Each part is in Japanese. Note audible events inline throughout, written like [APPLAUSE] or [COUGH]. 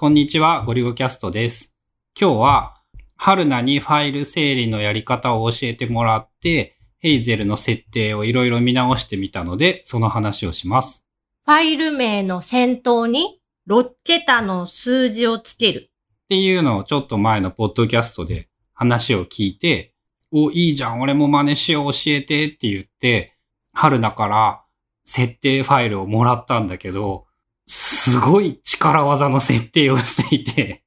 こんにちは、ゴリゴキャストです。今日は、春菜にファイル整理のやり方を教えてもらって、ヘイゼルの設定をいろいろ見直してみたので、その話をします。ファイル名の先頭に6桁の数字をつける。っていうのをちょっと前のポッドキャストで話を聞いて、お、いいじゃん、俺も真似しよう、教えてって言って、春菜から設定ファイルをもらったんだけど、すごい力技の設定をしていて、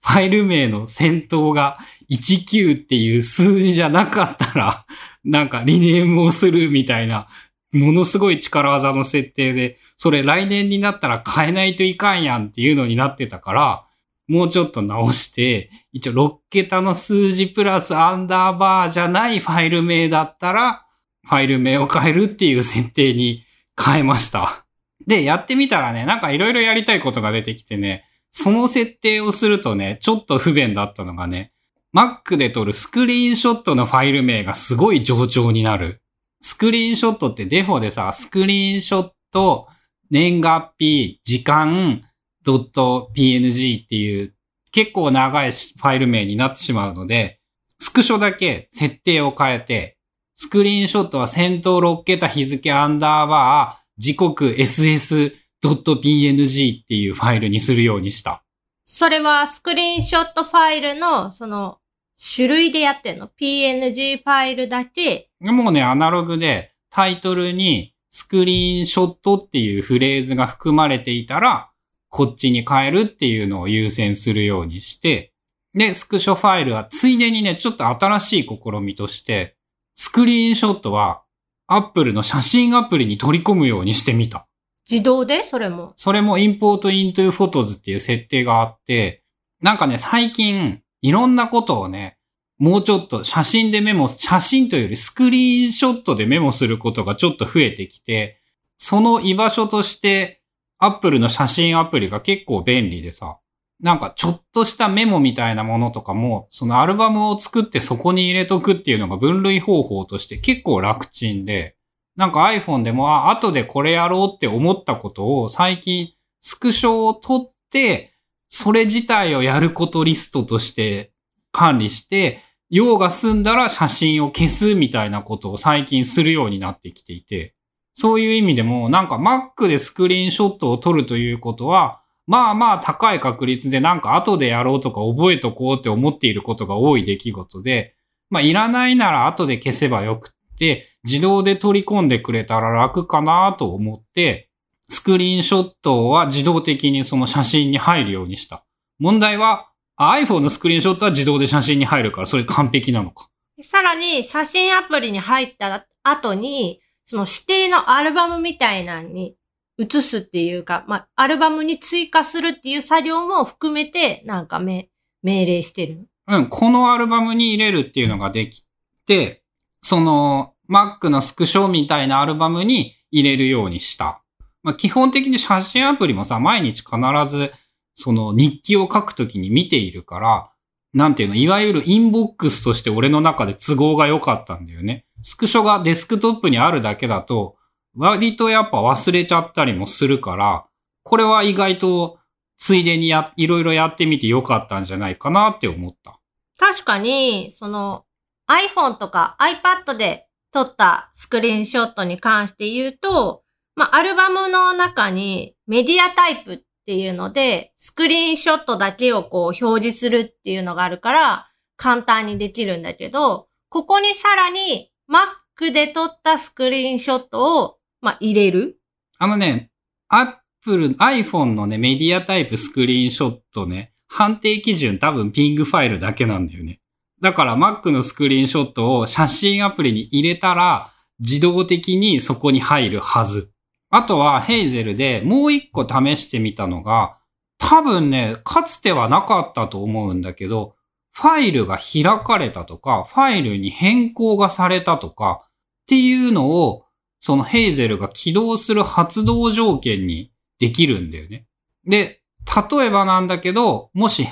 ファイル名の先頭が19っていう数字じゃなかったら、なんかリネームをするみたいな、ものすごい力技の設定で、それ来年になったら変えないといかんやんっていうのになってたから、もうちょっと直して、一応6桁の数字プラスアンダーバーじゃないファイル名だったら、ファイル名を変えるっていう設定に変えました。で、やってみたらね、なんかいろいろやりたいことが出てきてね、その設定をするとね、ちょっと不便だったのがね、Mac で撮るスクリーンショットのファイル名がすごい上調になる。スクリーンショットってデフォでさ、スクリーンショット、年月日、時間、ドット .png っていう結構長いファイル名になってしまうので、スクショだけ設定を変えて、スクリーンショットは先頭6桁日付アンダーバー、時刻 ss.png っていうファイルにするようにした。それはスクリーンショットファイルのその種類でやってんの ?PNG ファイルだけ？もうね、アナログでタイトルにスクリーンショットっていうフレーズが含まれていたら、こっちに変えるっていうのを優先するようにして、で、スクショファイルはついでにね、ちょっと新しい試みとして、スクリーンショットは Apple の写真アプリに取り込むようにしてみた。自動で？それも。それも Import into Photos っていう設定があって、なんかね、最近、いろんなことをね、もうちょっと写真でメモ、写真というよりスクリーンショットでメモすることがちょっと増えてきて、その居場所として、Apple の写真アプリが結構便利でさ、なんかちょっとしたメモみたいなものとかも、そのアルバムを作ってそこに入れとくっていうのが分類方法として結構楽ちんで、なんか iPhone でも、あ、後でこれやろうって思ったことを最近スクショを取って、それ自体をやることリストとして管理して、用が済んだら写真を消すみたいなことを最近するようになってきていて、そういう意味でも、なんか Mac でスクリーンショットを撮るということは、まあまあ高い確率でなんか後でやろうとか覚えとこうって思っていることが多い出来事で、まあいらないなら後で消せばよくって、自動で取り込んでくれたら楽かなと思って、スクリーンショットは自動的にその写真に入るようにした。問題は、iPhone のスクリーンショットは自動で写真に入るから、それ完璧なのか。さらに写真アプリに入った後に、その指定のアルバムみたいなのに移すっていうか、まあ、アルバムに追加するっていう作業も含めて、なんかめ命令してる。うん、このアルバムに入れるっていうのができて、その Mac のスクショみたいなアルバムに入れるようにした。まあ、基本的に写真アプリもさ、毎日必ずその日記を書くときに見ているから、なんていうの、いわゆるインボックスとして俺の中で都合が良かったんだよね。スクショがデスクトップにあるだけだと、割とやっぱ忘れちゃったりもするから、これは意外とついでにや、いろいろやってみて良かったんじゃないかなって思った。確かに、その iPhone とか iPad で撮ったスクリーンショットに関して言うと、まあ、アルバムの中にメディアタイプっていうので、スクリーンショットだけをこう表示するっていうのがあるから、簡単にできるんだけど、ここにさらに Mac で撮ったスクリーンショットを、まあ、入れる？あのね、Apple、iPhone のね、メディアタイプスクリーンショットね、判定基準多分ピングファイルだけなんだよね。だから Mac のスクリーンショットを写真アプリに入れたら、自動的にそこに入るはず。あとはヘイゼルでもう一個試してみたのが、多分ね、かつてはなかったと思うんだけど、ファイルが開かれたとか、ファイルに変更がされたとか、っていうのを、そのヘイゼルが起動する発動条件にできるんだよね。で、例えばなんだけど、もし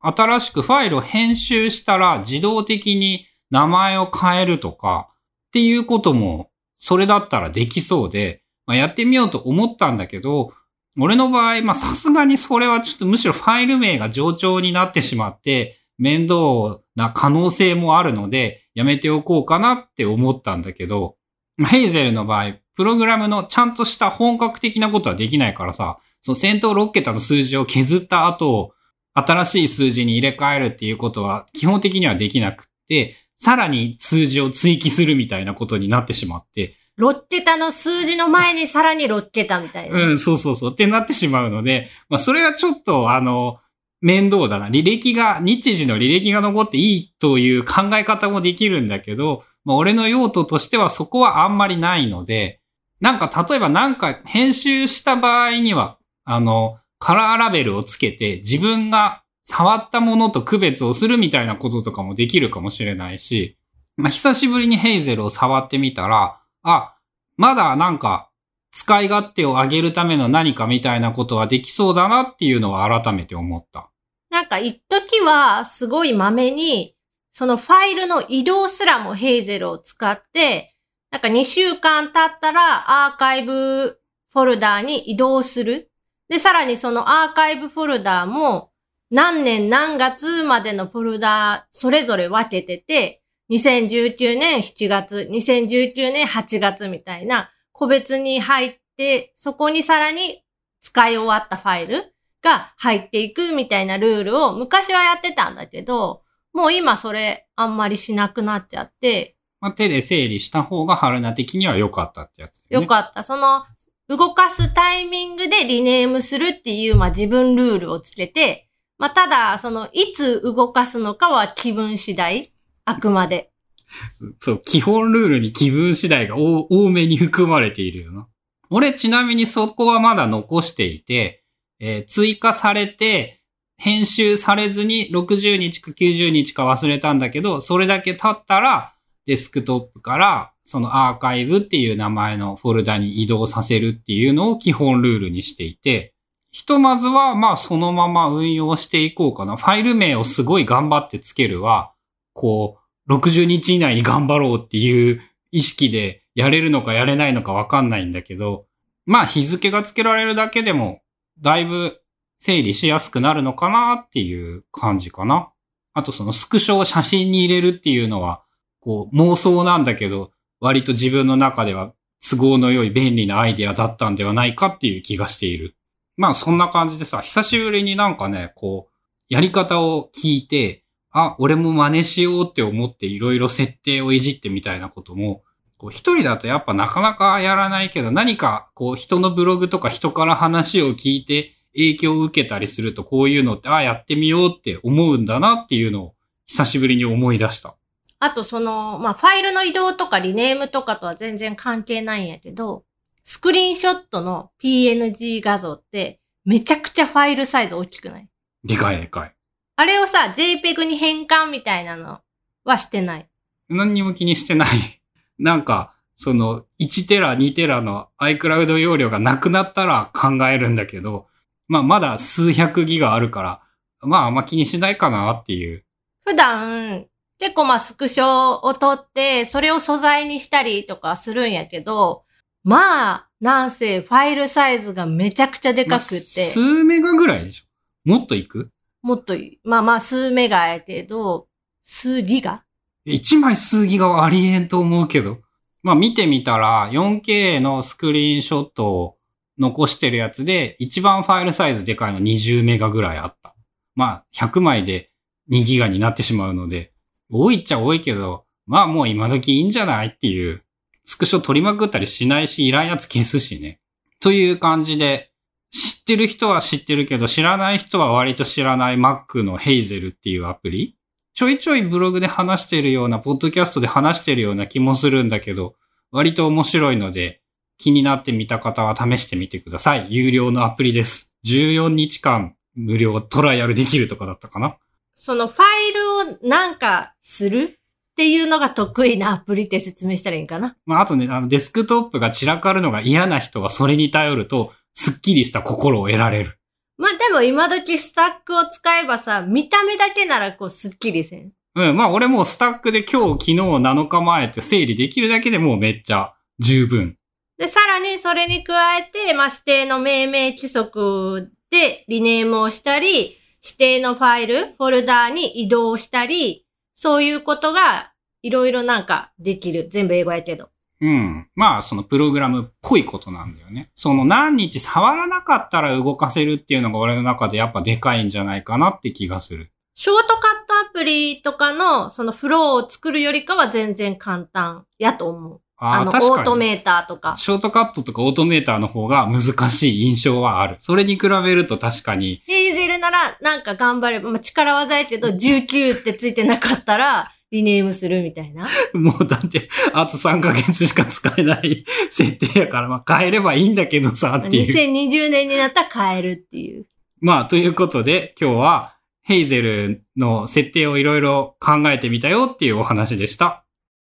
新しくファイルを編集したら自動的に名前を変えるとかっていうこともそれだったらできそうで、まあ、やってみようと思ったんだけど、俺の場合、まあさすがにそれはちょっとむしろファイル名が冗長になってしまって、面倒な可能性もあるので、やめておこうかなって思ったんだけど、ヘイゼルの場合、プログラムのちゃんとした本格的なことはできないからさ、その先頭6桁の数字を削った後、新しい数字に入れ替えるっていうことは基本的にはできなくって、さらに数字を追記するみたいなことになってしまって、6桁の数字の前にさらに6桁みたいな。うん、そうそうそう。ってなってしまうので、まあ、それはちょっと、あの、面倒だな。履歴が、日時の履歴が残っていいという考え方もできるんだけど、まあ、俺の用途としてはそこはあんまりないので、なんか、例えばなんか編集した場合には、あの、カラーラベルをつけて自分が触ったものと区別をするみたいなこととかもできるかもしれないし、まあ、久しぶりにヘイゼルを触ってみたら、あ、まだなんか、使い勝手を上げるための何かみたいなことはできそうだなっていうのは改めて思った。なんか一時はすごい豆に、そのファイルの移動すらもヘイゼルを使って、なんか2週間経ったらアーカイブフォルダーに移動する。で、さらにそのアーカイブフォルダーも何年何月までのフォルダーそれぞれ分けてて、2019年7月、2019年8月みたいな個別に入って、そこにさらに使い終わったファイルが入っていくみたいなルールを昔はやってたんだけど、もう今それあんまりしなくなっちゃって、まあ、手で整理した方が春菜的には良かったってやつ、ね。よかった。その、動かすタイミングでリネームするっていう、まあ自分ルールをつけて、まあただ、その、いつ動かすのかは気分次第。あくまで。[LAUGHS] そう、基本ルールに気分次第が多多めに含まれているよな。俺ちなみにそこはまだ残していて、えー追加されて、編集されずに60日か90日か忘れたんだけど、それだけ経ったら、デスクトップから、そのアーカイブっていう名前のフォルダに移動させるっていうのを基本ルールにしていて、ひとまずは、まあそのまま運用していこうかな。ファイル名をすごい頑張ってつけるは、こう、60日以内に頑張ろうっていう意識でやれるのかやれないのかわかんないんだけど、まあ日付がつけられるだけでも、だいぶ整理しやすくなるのかなっていう感じかな。あとそのスクショを写真に入れるっていうのは、こう妄想なんだけど、割と自分の中では都合の良い便利なアイデアだったんではないかっていう気がしている。まあそんな感じでさ、久しぶりになんかね、こう、やり方を聞いて、あ、俺も真似しようって思っていろいろ設定をいじってみたいなことも、こう一人だとやっぱなかなかやらないけど、何かこう人のブログとか人から話を聞いて影響を受けたりするとこういうのって、あ、やってみようって思うんだなっていうのを久しぶりに思い出した。あとその、まあファイルの移動とかリネームとかとは全然関係ないんやけど、スクリーンショットの PNG 画像ってめちゃくちゃファイルサイズ大きくない？でかいでかい。あれをさ、JPEG に変換みたいなのはしてない？何にも気にしてない。[LAUGHS] なんか、その1テラ、2テラの iCloud 容量がなくなったら考えるんだけど、まあまだ数百ギガあるから、まああんま気にしないかなっていう。普段、結構まあスクショを撮って、それを素材にしたりとかするんやけど、まあ、なんせファイルサイズがめちゃくちゃでかくまあ数メガぐらいでしょ？もっといく？もっとい、まあまあ数メガやけど、数ギガ？1枚数ギガはありえんと思うけど。まあ見てみたら 4K のスクリーンショットを残してるやつで一番ファイルサイズでかいの20メガぐらいあった。まあ100枚で2ギガになってしまうので、多いっちゃ多いけど、まあもう今時いいんじゃないっていう。スクショ取りまくったりしないし、いらんやつ消すしね。という感じで、知ってる人は知ってるけど、知らない人は割と知らない Mac の Hazel っていうアプリちょいちょいブログで話してるような、ポッドキャストで話してるような気もするんだけど、割と面白いので、気になってみた方は試してみてください。有料のアプリです。14日間無料トライアルできるとかだったかな？そのファイルをなんかするっていうのが得意なアプリって説明したらいいんかな？まあ、あとね、あの、デスクトップが散らかるのが嫌な人はそれに頼ると、すっきりした心を得られる。まあでも今時スタックを使えばさ、見た目だけならこうスッキリせん。うん、まあ俺もうスタックで今日、昨日、7日前って整理できるだけでもうめっちゃ十分。で、さらにそれに加えて、まあ、指定の命名規則でリネームをしたり、指定のファイル、フォルダーに移動したり、そういうことがいろいろなんかできる。全部英語やけど。うん。まあ、そのプログラムっぽいことなんだよね。その何日触らなかったら動かせるっていうのが俺の中でやっぱでかいんじゃないかなって気がする。ショートカットアプリとかのそのフローを作るよりかは全然簡単やと思う。ああ確かに。オートメーターとか。ショートカットとかオートメーターの方が難しい印象はある。それに比べると確かに、ヘイゼルならなんか頑張れば、まあ、力技やけど19ってついてなかったらリネームするみたいな。もうだって、あと3ヶ月しか使えない [LAUGHS] 設定やから、まあ変えればいいんだけどさ、っていう。2020年になったら変えるっていう。まあ、ということで、今日は、ヘイゼルの設定をいろいろ考えてみたよっていうお話でした。